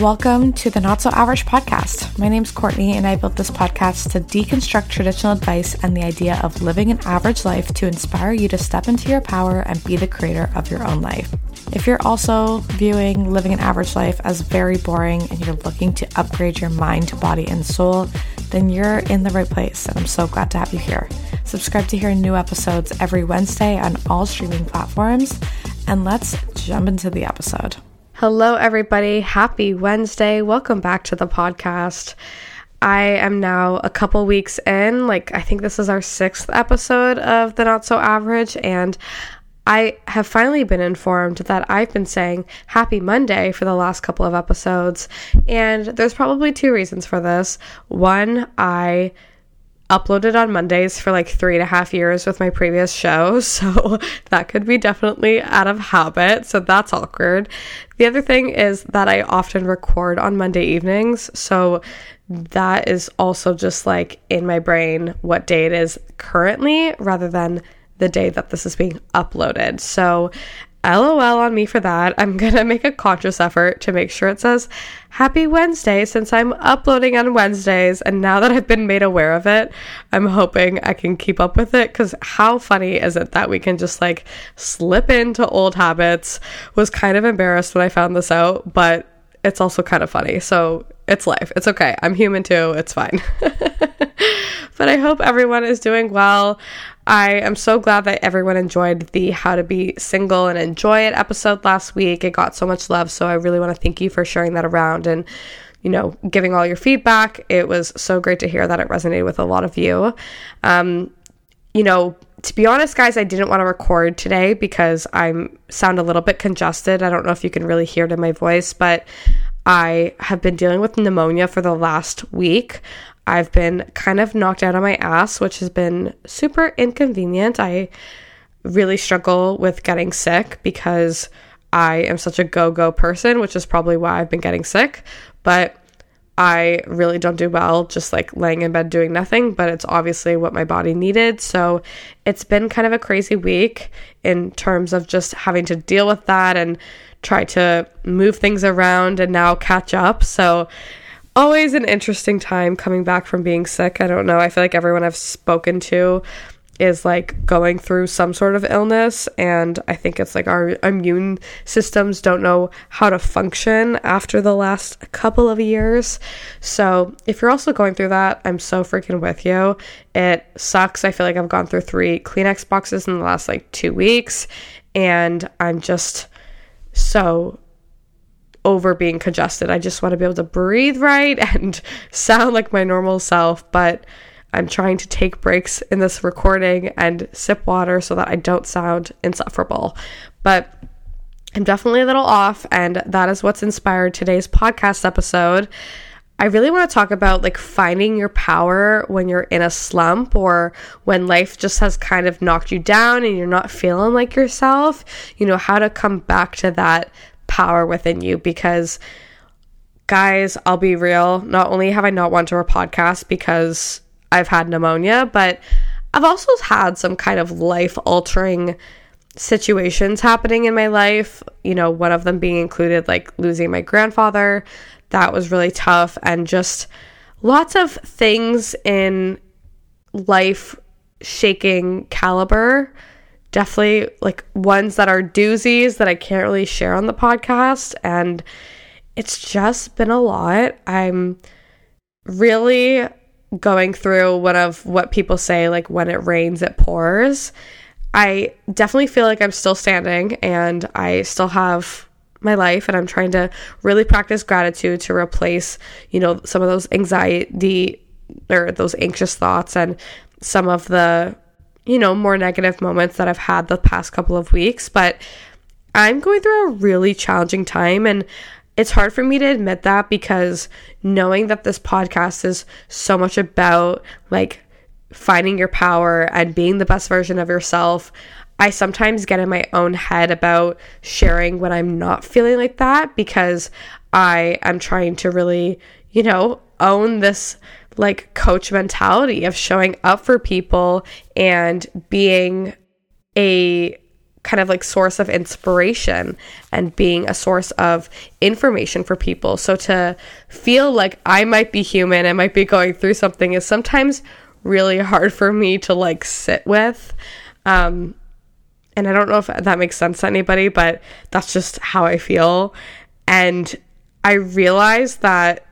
Welcome to the Not So Average podcast. My name is Courtney, and I built this podcast to deconstruct traditional advice and the idea of living an average life to inspire you to step into your power and be the creator of your own life. If you're also viewing living an average life as very boring and you're looking to upgrade your mind, body, and soul, then you're in the right place, and I'm so glad to have you here. Subscribe to hear new episodes every Wednesday on all streaming platforms, and let's jump into the episode. Hello, everybody. Happy Wednesday. Welcome back to the podcast. I am now a couple weeks in. Like, I think this is our sixth episode of The Not So Average, and I have finally been informed that I've been saying Happy Monday for the last couple of episodes. And there's probably two reasons for this. One, I uploaded on Mondays for like three and a half years with my previous show, so that could be definitely out of habit, so that's awkward. The other thing is that I often record on Monday evenings, so that is also just like in my brain what day it is currently rather than the day that this is being uploaded. So LOL on me for that. I'm to make a conscious effort to make sure it says Happy Wednesday since I'm uploading on Wednesdays. And now that I've been made aware of it, I'm hoping I can keep up with it because how funny is it that we can just like slip into old habits? Was kind of embarrassed when I found this out, but it's also kind of funny. So it's life. It's okay. I'm human too. It's fine. but I hope everyone is doing well. I am so glad that everyone enjoyed the How to Be Single and Enjoy It episode last week. It got so much love. So I really want to thank you for sharing that around and, you know, giving all your feedback. It was so great to hear that it resonated with a lot of you. Um, you know, to be honest, guys, I didn't want to record today because I'm sound a little bit congested. I don't know if you can really hear it in my voice, but I have been dealing with pneumonia for the last week. I've been kind of knocked out on my ass, which has been super inconvenient. I really struggle with getting sick because I am such a go go person, which is probably why I've been getting sick. But I really don't do well just like laying in bed doing nothing, but it's obviously what my body needed. So it's been kind of a crazy week in terms of just having to deal with that and try to move things around and now catch up. So always an interesting time coming back from being sick. I don't know. I feel like everyone I've spoken to is like going through some sort of illness and I think it's like our immune systems don't know how to function after the last couple of years. So, if you're also going through that, I'm so freaking with you. It sucks. I feel like I've gone through 3 Kleenex boxes in the last like 2 weeks and I'm just so over being congested. I just want to be able to breathe right and sound like my normal self, but I'm trying to take breaks in this recording and sip water so that I don't sound insufferable. But I'm definitely a little off, and that is what's inspired today's podcast episode. I really want to talk about like finding your power when you're in a slump or when life just has kind of knocked you down and you're not feeling like yourself. You know, how to come back to that power within you because guys, I'll be real, not only have I not wanted to podcast because I've had pneumonia, but I've also had some kind of life altering situations happening in my life. You know, one of them being included like losing my grandfather. That was really tough and just lots of things in life shaking caliber definitely like ones that are doozies that I can't really share on the podcast. And it's just been a lot. I'm really going through one of what people say, like when it rains, it pours. I definitely feel like I'm still standing and I still have my life and I'm trying to really practice gratitude to replace, you know, some of those anxiety or those anxious thoughts and some of the you know, more negative moments that I've had the past couple of weeks, but I'm going through a really challenging time and it's hard for me to admit that because knowing that this podcast is so much about like finding your power and being the best version of yourself, I sometimes get in my own head about sharing when I'm not feeling like that because I am trying to really, you know, own this like coach mentality of showing up for people and being a kind of like source of inspiration and being a source of information for people. So to feel like I might be human and might be going through something is sometimes really hard for me to like sit with. Um, and I don't know if that makes sense to anybody, but that's just how I feel. And I realized that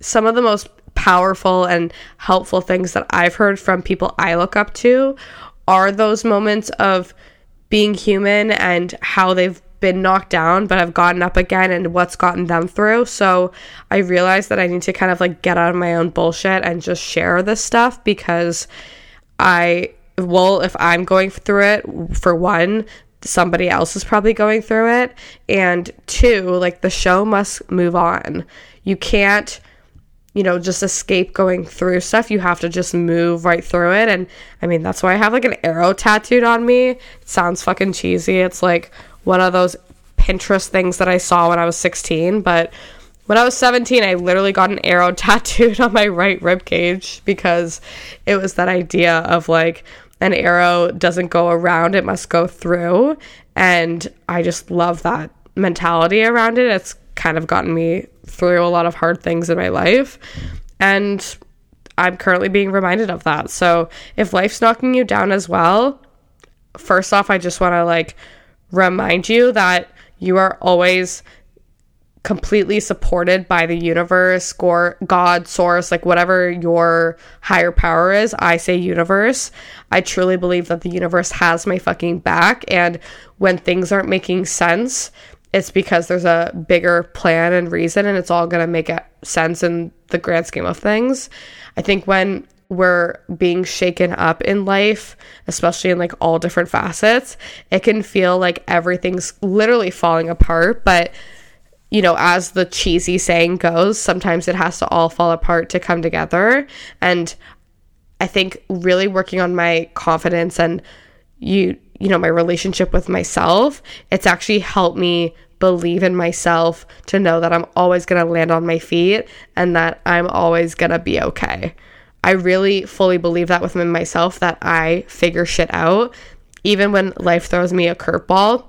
some of the most powerful and helpful things that I've heard from people I look up to are those moments of being human and how they've been knocked down but have gotten up again and what's gotten them through. So I realized that I need to kind of like get out of my own bullshit and just share this stuff because I well, if I'm going through it, for one, somebody else is probably going through it. And two, like the show must move on. You can't, you know, just escape going through stuff. You have to just move right through it. And I mean, that's why I have like an arrow tattooed on me. It sounds fucking cheesy. It's like one of those Pinterest things that I saw when I was 16. But when I was 17, I literally got an arrow tattooed on my right rib cage because it was that idea of like, an arrow doesn't go around, it must go through. And I just love that mentality around it. It's kind of gotten me through a lot of hard things in my life. And I'm currently being reminded of that. So if life's knocking you down as well, first off, I just want to like remind you that you are always completely supported by the universe or God, source, like whatever your higher power is. I say universe. I truly believe that the universe has my fucking back. And when things aren't making sense, it's because there's a bigger plan and reason, and it's all going to make sense in the grand scheme of things. I think when we're being shaken up in life, especially in like all different facets, it can feel like everything's literally falling apart. But you know, as the cheesy saying goes, sometimes it has to all fall apart to come together. And I think really working on my confidence and you you know, my relationship with myself, it's actually helped me believe in myself to know that I'm always going to land on my feet and that I'm always going to be okay. I really fully believe that within myself that I figure shit out even when life throws me a curveball.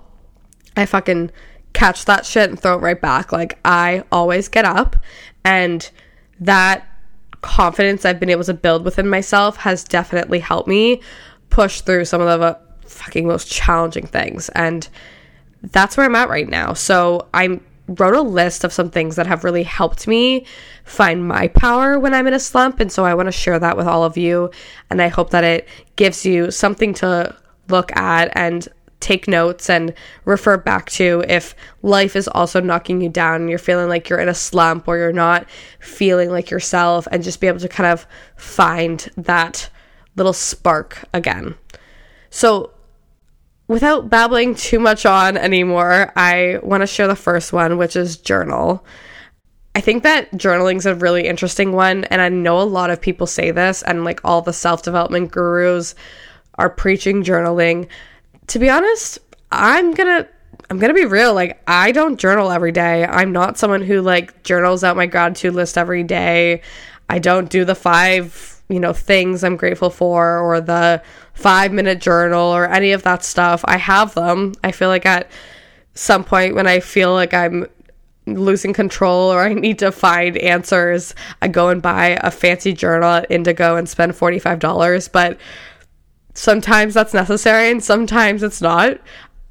I fucking catch that shit and throw it right back. Like I always get up and that confidence I've been able to build within myself has definitely helped me push through some of the fucking most challenging things. And that's where I'm at right now. So I wrote a list of some things that have really helped me find my power when I'm in a slump. And so I want to share that with all of you. And I hope that it gives you something to look at and take notes and refer back to if life is also knocking you down and you're feeling like you're in a slump or you're not feeling like yourself and just be able to kind of find that little spark again. So, without babbling too much on anymore, I want to share the first one, which is journal. I think that journaling is a really interesting one, and I know a lot of people say this, and like all the self development gurus are preaching journaling to be honest, I'm gonna I'm gonna be real. Like, I don't journal every day. I'm not someone who like journals out my gratitude list every day. I don't do the five, you know, things I'm grateful for or the five minute journal or any of that stuff. I have them. I feel like at some point when I feel like I'm losing control or I need to find answers, I go and buy a fancy journal at Indigo and spend $45. But sometimes that's necessary and sometimes it's not.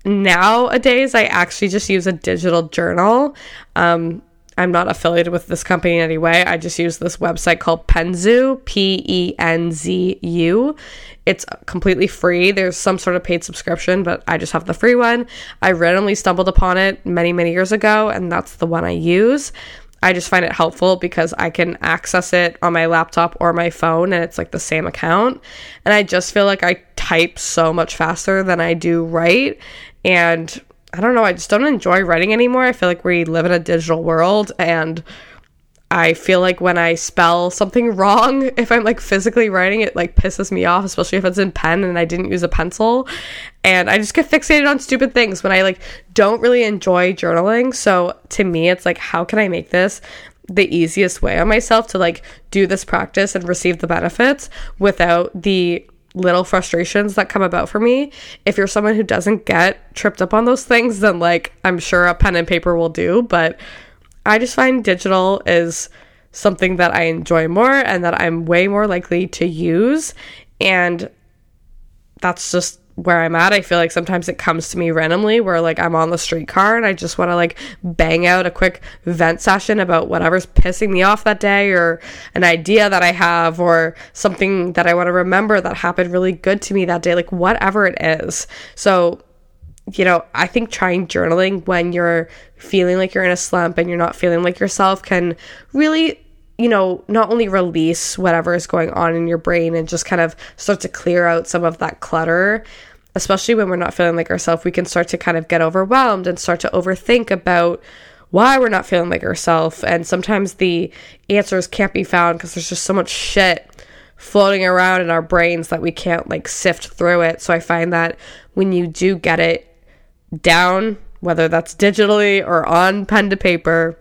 Nowadays, I actually just use a digital journal. Um, I'm not affiliated with this company in any way. I just use this website called Penzu, P E N Z U. It's completely free. There's some sort of paid subscription, but I just have the free one. I randomly stumbled upon it many, many years ago, and that's the one I use. I just find it helpful because I can access it on my laptop or my phone and it's like the same account. And I just feel like I type so much faster than I do write. And I don't know, I just don't enjoy writing anymore. I feel like we live in a digital world and I feel like when I spell something wrong, if I'm like physically writing it, like pisses me off, especially if it's in pen and I didn't use a pencil. And I just get fixated on stupid things when I like don't really enjoy journaling. So to me, it's like, how can I make this the easiest way on myself to like do this practice and receive the benefits without the little frustrations that come about for me. If you're someone who doesn't get tripped up on those things, then like I'm sure a pen and paper will do. But I just find digital is something that I enjoy more and that I'm way more likely to use. And that's just where I'm at. I feel like sometimes it comes to me randomly where like I'm on the streetcar and I just want to like bang out a quick vent session about whatever's pissing me off that day or an idea that I have or something that I want to remember that happened really good to me that day, like whatever it is. So, you know, I think trying journaling when you're feeling like you're in a slump and you're not feeling like yourself can really you know, not only release whatever is going on in your brain and just kind of start to clear out some of that clutter, especially when we're not feeling like ourselves, we can start to kind of get overwhelmed and start to overthink about why we're not feeling like ourselves. And sometimes the answers can't be found because there's just so much shit floating around in our brains that we can't like sift through it. So I find that when you do get it down, whether that's digitally or on pen to paper,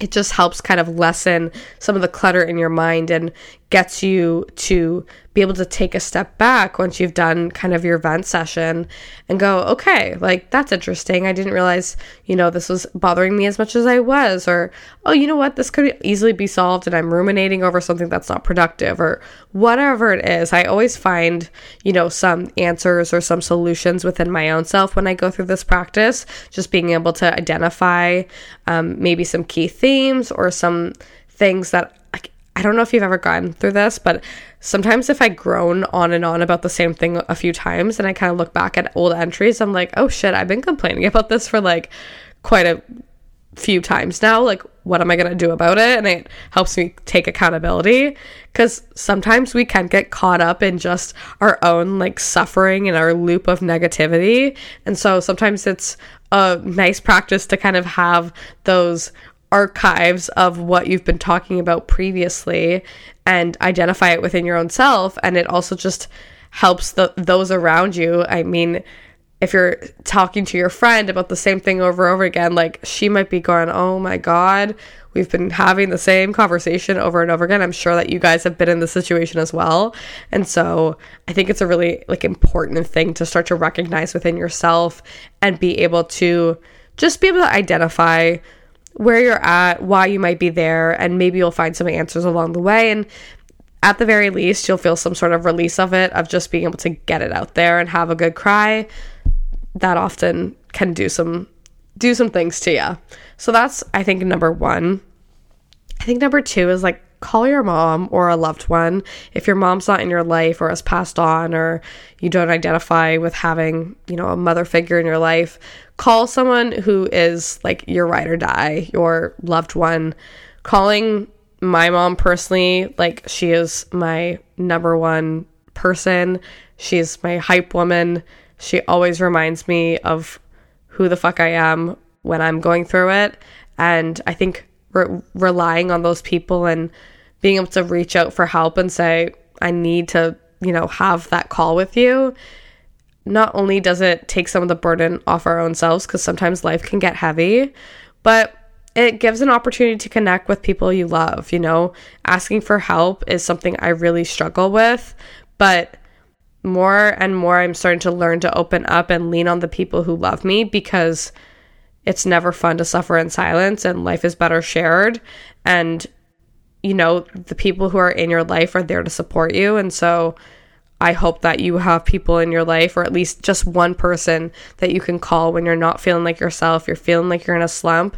it just helps kind of lessen some of the clutter in your mind and gets you to be able to take a step back once you've done kind of your vent session and go, okay, like that's interesting. I didn't realize, you know, this was bothering me as much as I was, or oh, you know what, this could easily be solved and I'm ruminating over something that's not productive, or whatever it is. I always find, you know, some answers or some solutions within my own self when I go through this practice, just being able to identify um, maybe some key themes or some things that I don't know if you've ever gone through this, but sometimes if I groan on and on about the same thing a few times and I kind of look back at old entries, I'm like, oh shit, I've been complaining about this for like quite a few times now. Like, what am I going to do about it? And it helps me take accountability because sometimes we can get caught up in just our own like suffering and our loop of negativity. And so sometimes it's a nice practice to kind of have those archives of what you've been talking about previously and identify it within your own self. And it also just helps the those around you. I mean if you're talking to your friend about the same thing over and over again like she might be going oh my god we've been having the same conversation over and over again. I'm sure that you guys have been in this situation as well. And so i think it's a really like important thing to start to recognize within yourself and be able to just be able to identify where you're at, why you might be there, and maybe you'll find some answers along the way. And at the very least, you'll feel some sort of release of it, of just being able to get it out there and have a good cry. That often can do some do some things to you. So that's I think number 1. I think number 2 is like call your mom or a loved one. If your mom's not in your life or has passed on or you don't identify with having, you know, a mother figure in your life, call someone who is like your ride or die, your loved one. Calling my mom personally, like she is my number one person. She's my hype woman. She always reminds me of who the fuck I am when I'm going through it. And I think re- relying on those people and being able to reach out for help and say, I need to, you know, have that call with you. Not only does it take some of the burden off our own selves, because sometimes life can get heavy, but it gives an opportunity to connect with people you love. You know, asking for help is something I really struggle with, but more and more I'm starting to learn to open up and lean on the people who love me because it's never fun to suffer in silence and life is better shared. And you know, the people who are in your life are there to support you. And so I hope that you have people in your life, or at least just one person that you can call when you're not feeling like yourself, you're feeling like you're in a slump,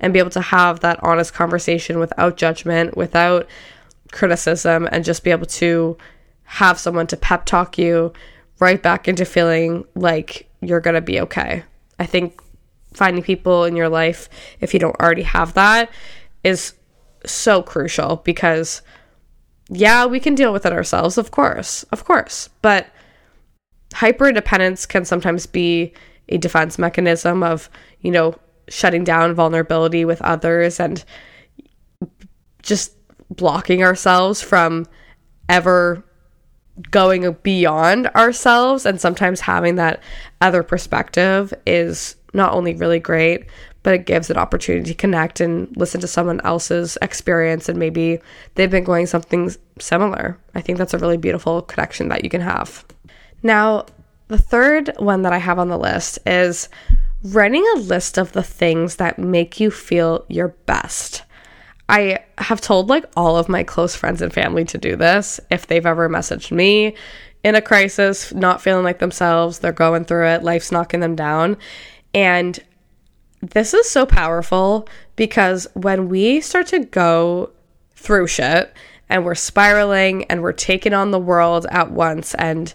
and be able to have that honest conversation without judgment, without criticism, and just be able to have someone to pep talk you right back into feeling like you're going to be okay. I think finding people in your life, if you don't already have that, is so crucial because yeah, we can deal with it ourselves, of course, of course, but hyper independence can sometimes be a defense mechanism of, you know, shutting down vulnerability with others and just blocking ourselves from ever going beyond ourselves. And sometimes having that other perspective is not only really great but it gives an opportunity to connect and listen to someone else's experience and maybe they've been going something similar. I think that's a really beautiful connection that you can have. Now, the third one that I have on the list is writing a list of the things that make you feel your best. I have told like all of my close friends and family to do this if they've ever messaged me in a crisis, not feeling like themselves, they're going through it, life's knocking them down. And this is so powerful because when we start to go through shit and we're spiraling and we're taking on the world at once, and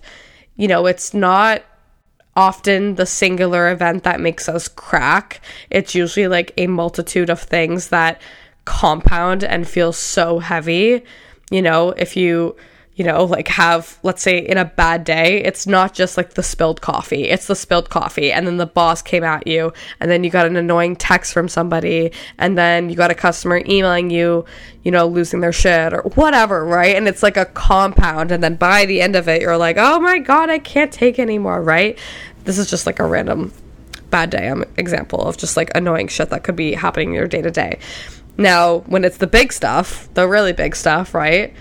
you know, it's not often the singular event that makes us crack, it's usually like a multitude of things that compound and feel so heavy. You know, if you you know, like have, let's say, in a bad day, it's not just like the spilled coffee, it's the spilled coffee. And then the boss came at you, and then you got an annoying text from somebody, and then you got a customer emailing you, you know, losing their shit or whatever, right? And it's like a compound. And then by the end of it, you're like, oh my God, I can't take anymore, right? This is just like a random bad day um, example of just like annoying shit that could be happening in your day to day. Now, when it's the big stuff, the really big stuff, right?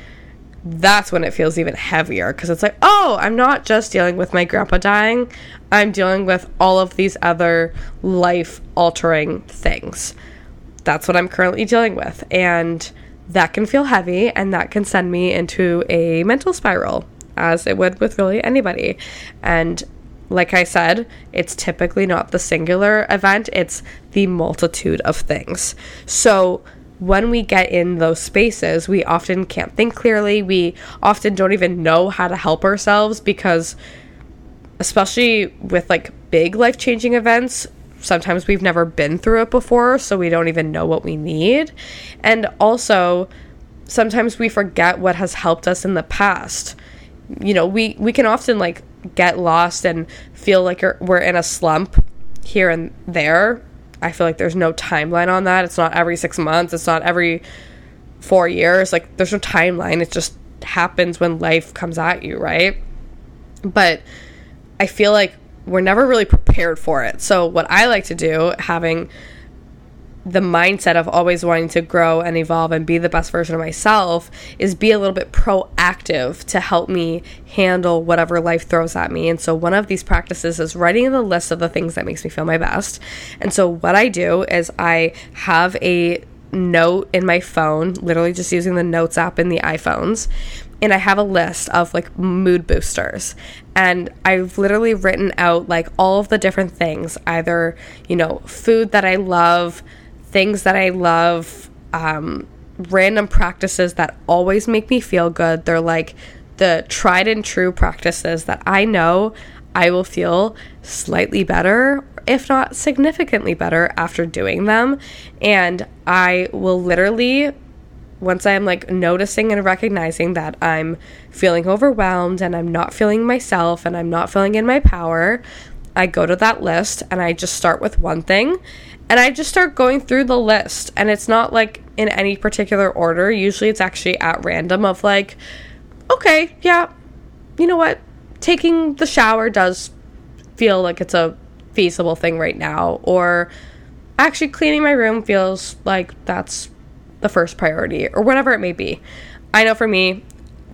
That's when it feels even heavier because it's like, oh, I'm not just dealing with my grandpa dying, I'm dealing with all of these other life altering things. That's what I'm currently dealing with. And that can feel heavy and that can send me into a mental spiral, as it would with really anybody. And like I said, it's typically not the singular event, it's the multitude of things. So, when we get in those spaces, we often can't think clearly. We often don't even know how to help ourselves because, especially with like big life changing events, sometimes we've never been through it before, so we don't even know what we need. And also, sometimes we forget what has helped us in the past. You know, we, we can often like get lost and feel like we're in a slump here and there I feel like there's no timeline on that. It's not every six months. It's not every four years. Like there's no timeline. It just happens when life comes at you, right? But I feel like we're never really prepared for it. So what I like to do, having the mindset of always wanting to grow and evolve and be the best version of myself is be a little bit proactive to help me handle whatever life throws at me. And so one of these practices is writing the list of the things that makes me feel my best. And so what I do is I have a note in my phone, literally just using the notes app in the iPhones. And I have a list of like mood boosters. And I've literally written out like all of the different things, either, you know, food that I love, things that I love, um, random practices that always make me feel good. They're like the tried and true practices that I know I will feel slightly better, if not significantly better, after doing them. And I will literally, once I'm like noticing and recognizing that I'm feeling overwhelmed and I'm not feeling myself and I'm not feeling in my power, I go to that list and I just start with one thing and I just start going through the list. And it's not like in any particular order. Usually it's actually at random of like, okay, yeah, you know what? Taking the shower does feel like it's a feasible thing right now. Or actually cleaning my room feels like that's the first priority or whatever it may be. I know for me,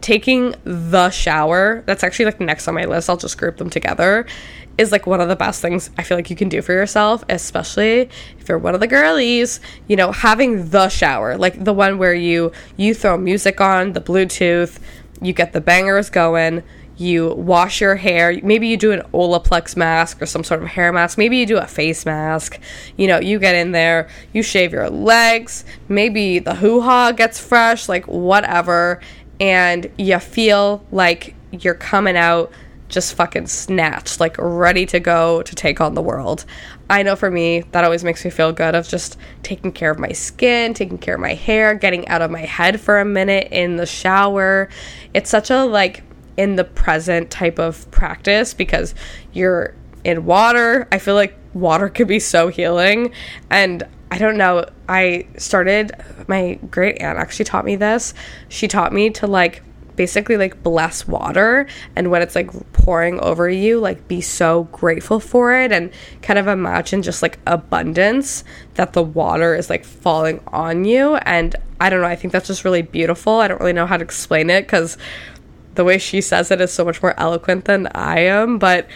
taking the shower, that's actually like next on my list. I'll just group them together is like one of the best things I feel like you can do for yourself, especially if you're one of the girlies, you know, having the shower, like the one where you you throw music on, the Bluetooth, you get the bangers going, you wash your hair, maybe you do an Olaplex mask or some sort of hair mask, maybe you do a face mask. You know, you get in there, you shave your legs, maybe the hoo-ha gets fresh, like whatever, and you feel like you're coming out just fucking snatched, like ready to go to take on the world. I know for me, that always makes me feel good of just taking care of my skin, taking care of my hair, getting out of my head for a minute in the shower. It's such a like in the present type of practice because you're in water. I feel like water could be so healing. And I don't know, I started, my great aunt actually taught me this. She taught me to like basically like bless water and when it's like pouring over you like be so grateful for it and kind of imagine just like abundance that the water is like falling on you. And i don't know i think that's just really beautiful. I don't really know how to explain it because the way she says it is so much more eloquent than i am but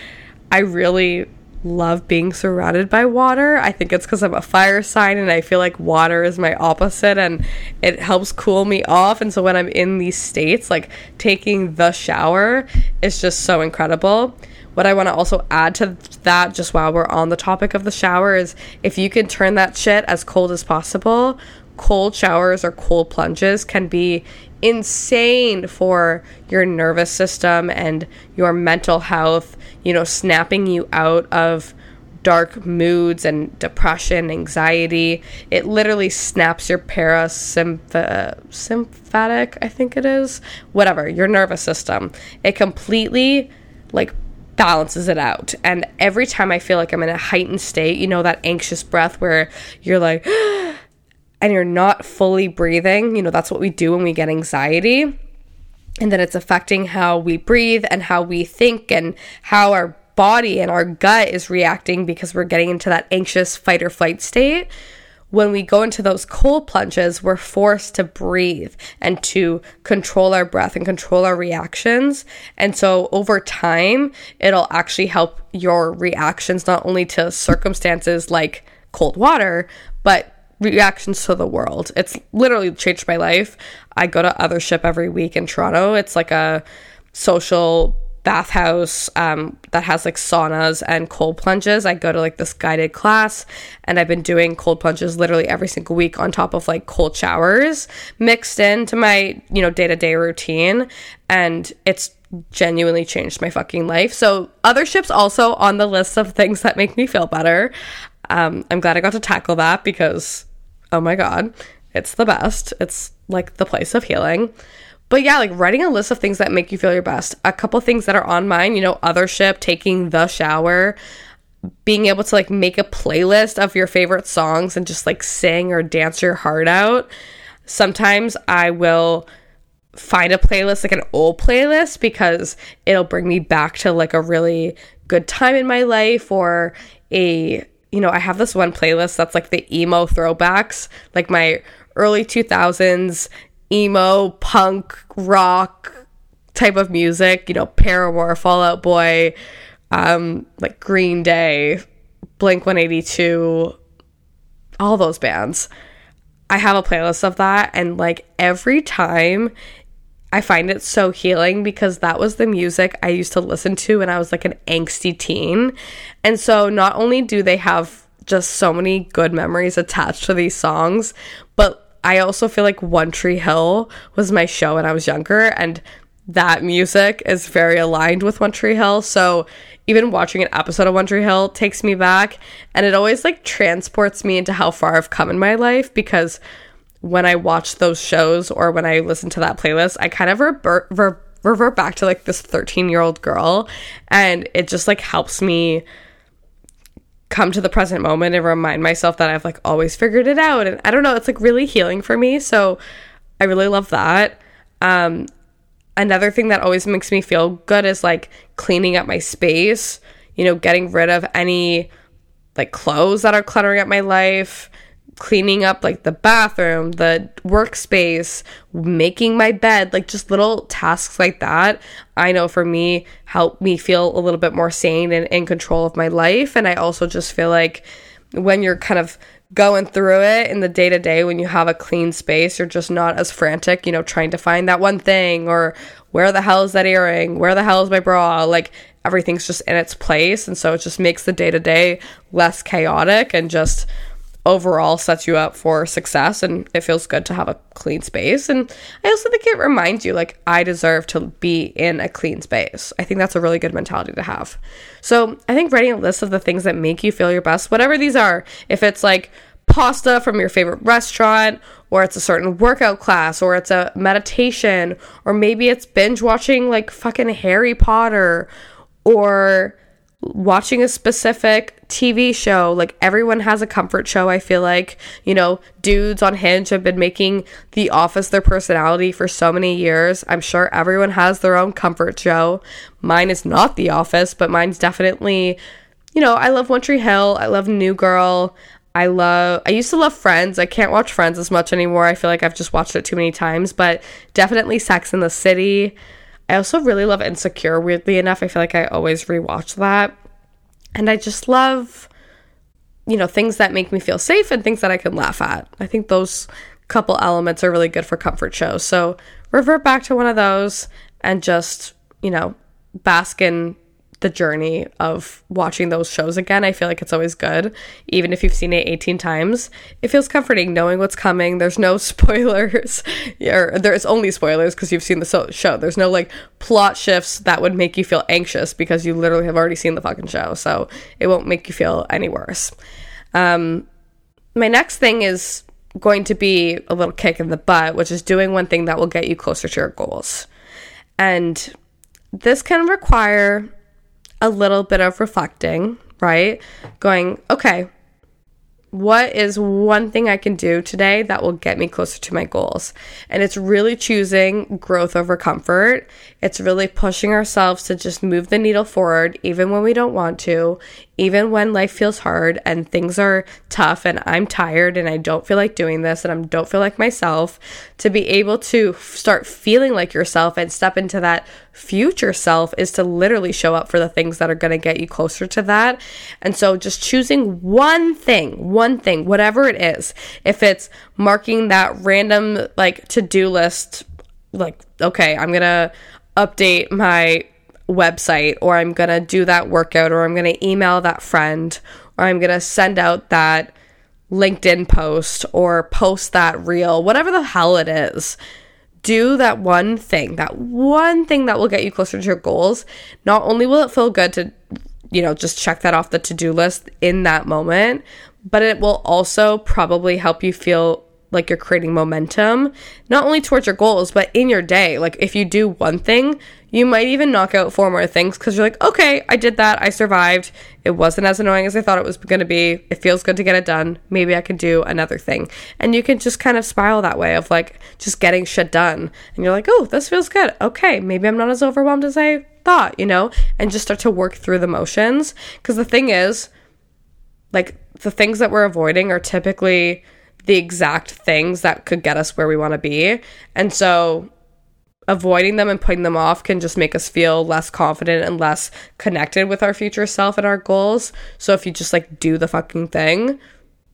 i really love being surrounded by water. I think it's because I'm a fire sign and I feel like water is my opposite and it helps cool me off. And so when I'm in these states, like taking the shower is just so incredible. What I want to also add to that, just while we're on the topic of the shower, is if you can turn that shit as cold as possible, cold showers or cold plunges can be insane for your nervous system and your mental health, you know, snapping you out of dark moods and depression, anxiety. It literally snaps your parasympathetic, I think it is, whatever, your nervous system. It completely like balances it out. And every time I feel like I'm in a heightened state, you know, that anxious breath where you're like, ah, and you're not fully breathing, you know, that's what we do when we get anxiety. And then it's affecting how we breathe and how we think and how our body and our gut is reacting because we're getting into that anxious fight or flight state. When we go into those cold plunges, we're forced to breathe and to control our breath and control our reactions. And so over time, it'll actually help your reactions not only to circumstances like cold water, but reactions to the world. It's literally changed my life. I go to Othership every week in Toronto. It's like a social bathhouse um, that has like saunas and cold plunges. I go to like this guided class and I've been doing cold plunges literally every single week on top of like cold showers mixed into my, you know, day to day routine. And it's genuinely changed my fucking life. So, Othership's also on the list of things that make me feel better. Um, I'm glad I got to tackle that because oh my God, it's the best. It's like the place of healing. But yeah, like writing a list of things that make you feel your best. A couple things that are on mine, you know, Othership, taking the shower, being able to like make a playlist of your favorite songs and just like sing or dance your heart out. Sometimes I will find a playlist, like an old playlist, because it'll bring me back to like a really good time in my life or a you know, I have this one playlist that's like the emo throwbacks, like my early 2000s emo punk rock type of music, you know, Paramore, Fall Out Boy, um, like Green Day, Blink 182, all those bands. I have a playlist of that, and like every time I find it so healing because that was the music I used to listen to when I was like an angsty teen. And so not only do they have just so many good memories attached to these songs, but I also feel like One Tree Hill was my show when I was younger and that music is very aligned with One Tree Hill. So even watching an episode of One Tree Hill takes me back and it always like transports me into how far I've come in my life because when I watch those shows or when I listen to that playlist, I kind of revert, revert, revert back to like this 13 year old girl. And it just like helps me come to the present moment and remind myself that I've like always figured it out. And I don't know, it's like really healing for me. So I really love that. Um, another thing that always makes me feel good is like cleaning up my space, you know, getting rid of any like clothes that are cluttering up my life cleaning up like the bathroom, the workspace, making my bed, like just little tasks like that, I know for me help me feel a little bit more sane and in control of my life. And I also just feel like when you're kind of going through it in the day to day, when you have a clean space, you're just not as frantic, you know, trying to find that one thing or where the hell is that earring? Where the hell is my bra? Like everything's just in its place. And so it just makes the day to day less chaotic and just overall sets you up for success and it feels good to have a clean space. And i also think it reminds you like i deserve to be in a clean space. I think that's a really good mentality to have. So i think writing a list of the things that make you feel your best whatever these are if it's like pasta from your favorite restaurant or it's a certain workout class or it's a meditation or maybe it's binge watching like fucking harry potter or watching a specific TV show. Like everyone has a comfort show, I feel like. You know, dudes on Hinge have been making The Office their personality for so many years. I'm sure everyone has their own comfort show. Mine is not The Office, but mine's definitely, you know, I love One Tree Hill. I love New Girl. I love I used to love Friends. I can't watch Friends as much anymore. I feel like I've just watched it too many times, but definitely Sex in the City. I also really love Insecure, weirdly enough. I feel like I always rewatch that. And I just love, you know, things that make me feel safe and things that I can laugh at. I think those couple elements are really good for comfort shows. So revert back to one of those and just, you know, bask in the journey of watching those shows again. I feel like it's always good, even if you've seen it 18 times. It feels comforting knowing what's coming. There's no spoilers, or there's only spoilers because you've seen the show. There's no like plot shifts that would make you feel anxious because you literally have already seen the fucking show. So it won't make you feel any worse. Um, my next thing is going to be a little kick in the butt, which is doing one thing that will get you closer to your goals. And this can require a little bit of reflecting, right? Going, okay, what is one thing I can do today that will get me closer to my goals? And it's really choosing growth over comfort. It's really pushing ourselves to just move the needle forward, even when we don't want to, even when life feels hard and things are tough and I'm tired and I don't feel like doing this and I don't feel like myself, to be able to start feeling like yourself and step into that future self is to literally show up for the things that are going to get you closer to that. And so just choosing one thing, one thing, whatever it is, if it's marking that random like to do list, like, okay, I'm going to update my website or I'm going to do that workout or I'm going to email that friend or I'm going to send out that LinkedIn post or post that reel, whatever the hell it is. Do that one thing, that one thing that will get you closer to your goals. Not only will it feel good to, you know, just check that off the to do list in that moment, but it will also probably help you feel like you're creating momentum, not only towards your goals, but in your day. Like if you do one thing, you might even knock out four more things because you're like, okay, I did that. I survived. It wasn't as annoying as I thought it was going to be. It feels good to get it done. Maybe I can do another thing. And you can just kind of spiral that way of like just getting shit done. And you're like, oh, this feels good. Okay, maybe I'm not as overwhelmed as I thought, you know? And just start to work through the motions. Because the thing is, like, the things that we're avoiding are typically the exact things that could get us where we want to be. And so avoiding them and putting them off can just make us feel less confident and less connected with our future self and our goals. So if you just like do the fucking thing,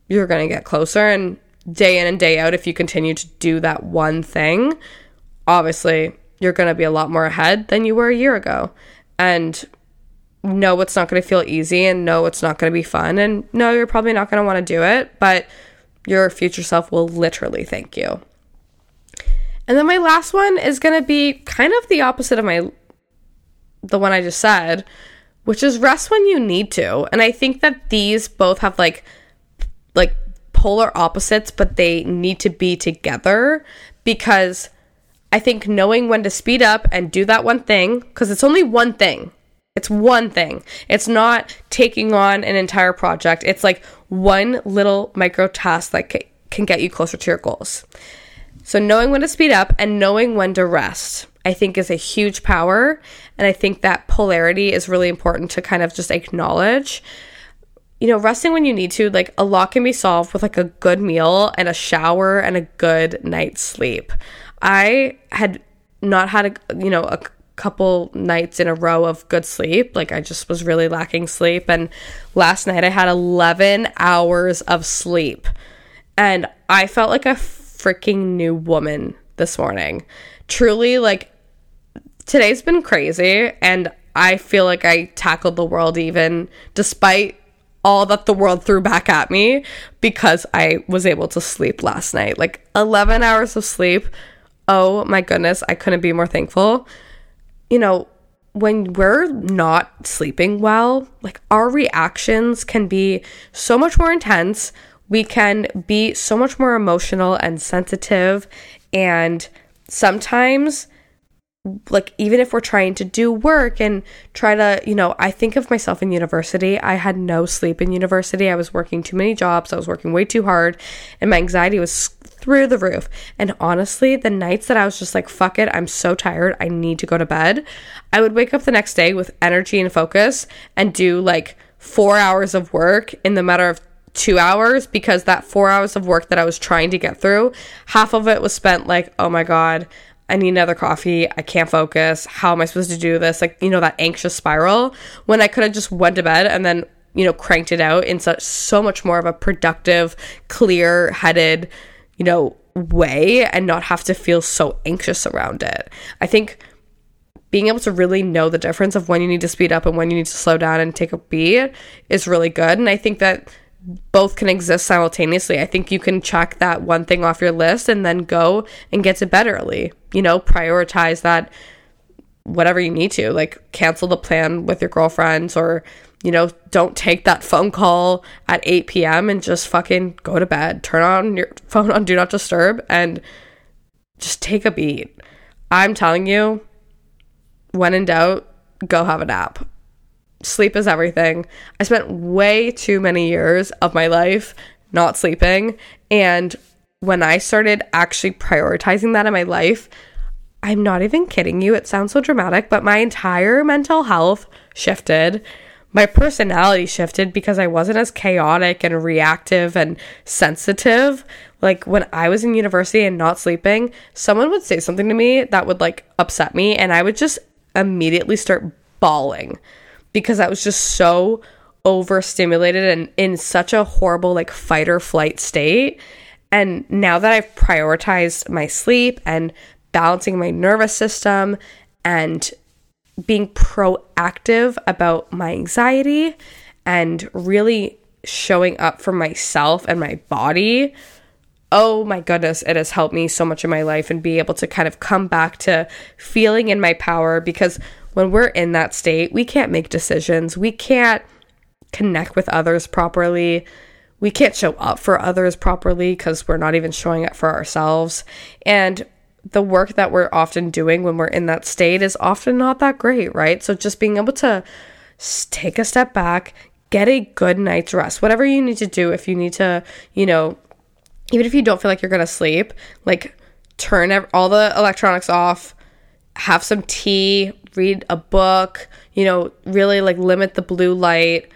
you're going to get closer and day in and day out if you continue to do that one thing, obviously you're going to be a lot more ahead than you were a year ago. And no, it's not going to feel easy and no, it's not going to be fun and no, you're probably not going to want to do it, but your future self will literally thank you. And then my last one is going to be kind of the opposite of my the one I just said, which is rest when you need to. And I think that these both have like like polar opposites, but they need to be together because I think knowing when to speed up and do that one thing because it's only one thing. It's one thing. It's not taking on an entire project. It's like one little micro task that can get you closer to your goals. So, knowing when to speed up and knowing when to rest, I think, is a huge power. And I think that polarity is really important to kind of just acknowledge. You know, resting when you need to, like a lot can be solved with like a good meal and a shower and a good night's sleep. I had not had a, you know, a couple nights in a row of good sleep. Like I just was really lacking sleep. And last night I had 11 hours of sleep. And I felt like a freaking new woman this morning. Truly, like today's been crazy. And I feel like I tackled the world even despite all that the world threw back at me because I was able to sleep last night. Like 11 hours of sleep. Oh my goodness, I couldn't be more thankful you know, when we're not sleeping well, like our reactions can be so much more intense. We can be so much more emotional and sensitive. And sometimes like even if we're trying to do work and try to you know i think of myself in university. I had no sleep in university. I was working too many jobs. I was working way too hard and my anxiety was through the roof. And honestly the nights that i was just like fuck it i'm so tired i need to go to bed i would wake up the next day with energy and focus and do like four hours of work in the matter of two hours because that four hours of work that I was trying to get through, half of it was spent like, oh my God, I need another coffee. I can't focus. How am I supposed to do this? Like, you know, that anxious spiral when I could have just went to bed and then, you know, cranked it out in such so much more of a productive, clear headed, you know, way and not have to feel so anxious around it. I think being able to really know the difference of when you need to speed up and when you need to slow down and take a beat is really good. And I think that both can exist simultaneously. I think you can check that one thing off your list and then go and get to bed early. You know, prioritize that whatever you need to, like cancel the plan with your girlfriends or, you know, don't take that phone call at 8 p.m. and just fucking go to bed. Turn on your phone on Do Not Disturb and just take a beat. I'm telling you, when in doubt, go have a nap sleep is everything. I spent way too many years of my life not sleeping. And when I started actually prioritizing that in my life, I'm not even kidding you. It sounds so dramatic, but my entire mental health shifted. My personality shifted because I wasn't as chaotic and reactive and sensitive. Like when I was in university and not sleeping, someone would say something to me that would like upset me, and I would just immediately start bawling because I was just so overstimulated and in such a horrible like fight or flight state. And now that I've prioritized my sleep and balancing my nervous system and being proactive about my anxiety and really showing up for myself and my body, oh my goodness, it has helped me so much in my life and be able to kind of come back to feeling in my power because when we're in that state, we can't make decisions. We can't connect with others properly. We can't show up for others properly because we're not even showing up for ourselves. And the work that we're often doing when we're in that state is often not that great, right? So just being able to take a step back, get a good night's rest, whatever you need to do. If you need to, you know, even if you don't feel like you're going to sleep, like turn all the electronics off, have some tea, read a book, you know, really like limit the blue light,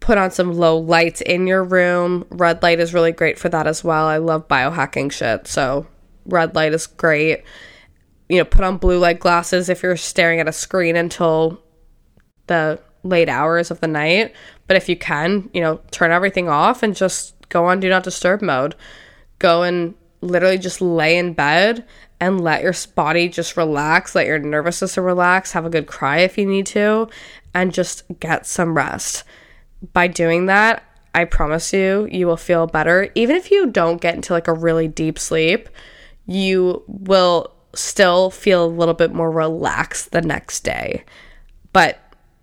put on some low lights in your room. Red light is really great for that as well. I love biohacking shit, so red light is great. You know, put on blue light glasses if you're staring at a screen until the late hours of the night. But if you can, you know, turn everything off and just go on do not disturb mode. Go and literally just lay in bed and let your body just relax, let your nervous system relax, have a good cry if you need to, and just get some rest. By doing that, I promise you, you will feel better. Even if you don't get into like a really deep sleep, you will still feel a little bit more relaxed the next day. But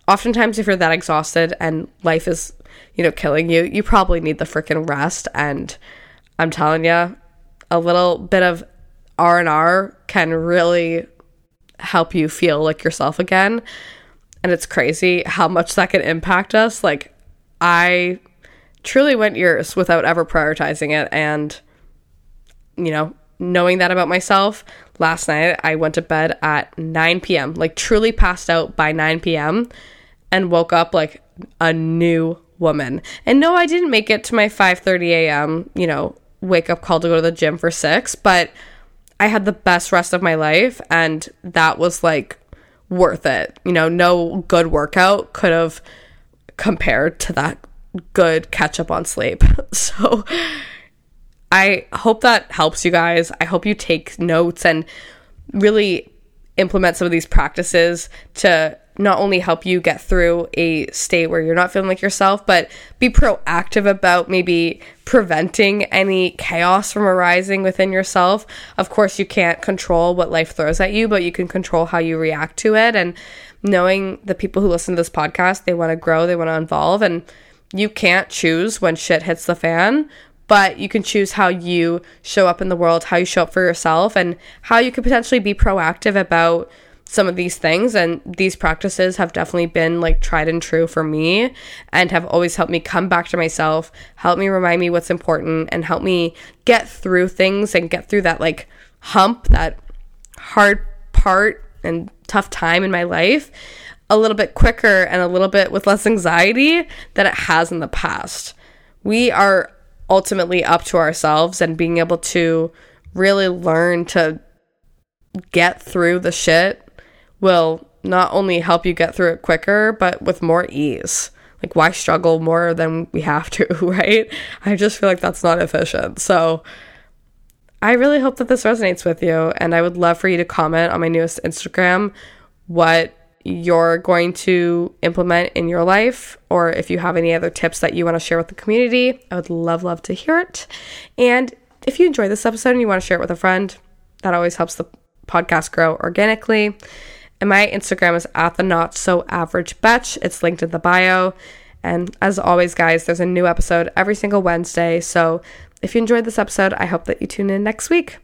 oftentimes, if you're that exhausted and life is, you know, killing you, you probably need the freaking rest. And I'm telling you, a little bit of R&R can really help you feel like yourself again. And it's crazy how much that can impact us. Like I truly went years without ever prioritizing it and you know, knowing that about myself, last night I went to bed at 9 p.m., like truly passed out by 9 p.m. and woke up like a new woman. And no, I didn't make it to my 5:30 a.m., you know, wake up call to go to the gym for 6, but I had the best rest of my life and that was like worth it. You know, no good workout could have compared to that good catch up on sleep. So I hope that helps you guys. I hope you take notes and really implement some of these practices to not only help you get through a state where you're not feeling like yourself, but be proactive about maybe preventing any chaos from arising within yourself. Of course, you can't control what life throws at you, but you can control how you react to it. And knowing the people who listen to this podcast, they want to grow, they want to evolve, and you can't choose when shit hits the fan. But you can choose how you show up in the world, how you show up for yourself, and how you could potentially be proactive about some of these things. And these practices have definitely been like tried and true for me and have always helped me come back to myself help me remind me what's important and help me get through things and get through that like hump that hard part and tough time in my life a little bit quicker and a little bit with less anxiety than it has in the past. We are ultimately up to ourselves and being able to really learn to get through the shit will not only help you get through it quicker, but with more ease. Like, why struggle more than we have to, right? I just feel like that's not efficient. So, I really hope that this resonates with you. And I would love for you to comment on my newest Instagram what you're going to implement in your life, or if you have any other tips that you want to share with the community. I would love, love to hear it. And if you enjoyed this episode and you want to share it with a friend, that always helps the podcast grow organically. And my Instagram is at the not so average betch. It's linked in the bio. And as always, guys, there's a new episode every single Wednesday. So if you enjoyed this episode, I hope that you tune in next week.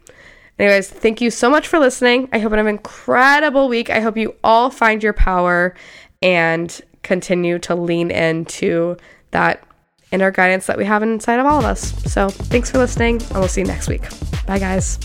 Anyways, thank you so much for listening. I hope you have an incredible week. I hope you all find your power and continue to lean into that inner guidance that we have inside of all of us. So thanks for listening, and we'll see you next week. Bye, guys.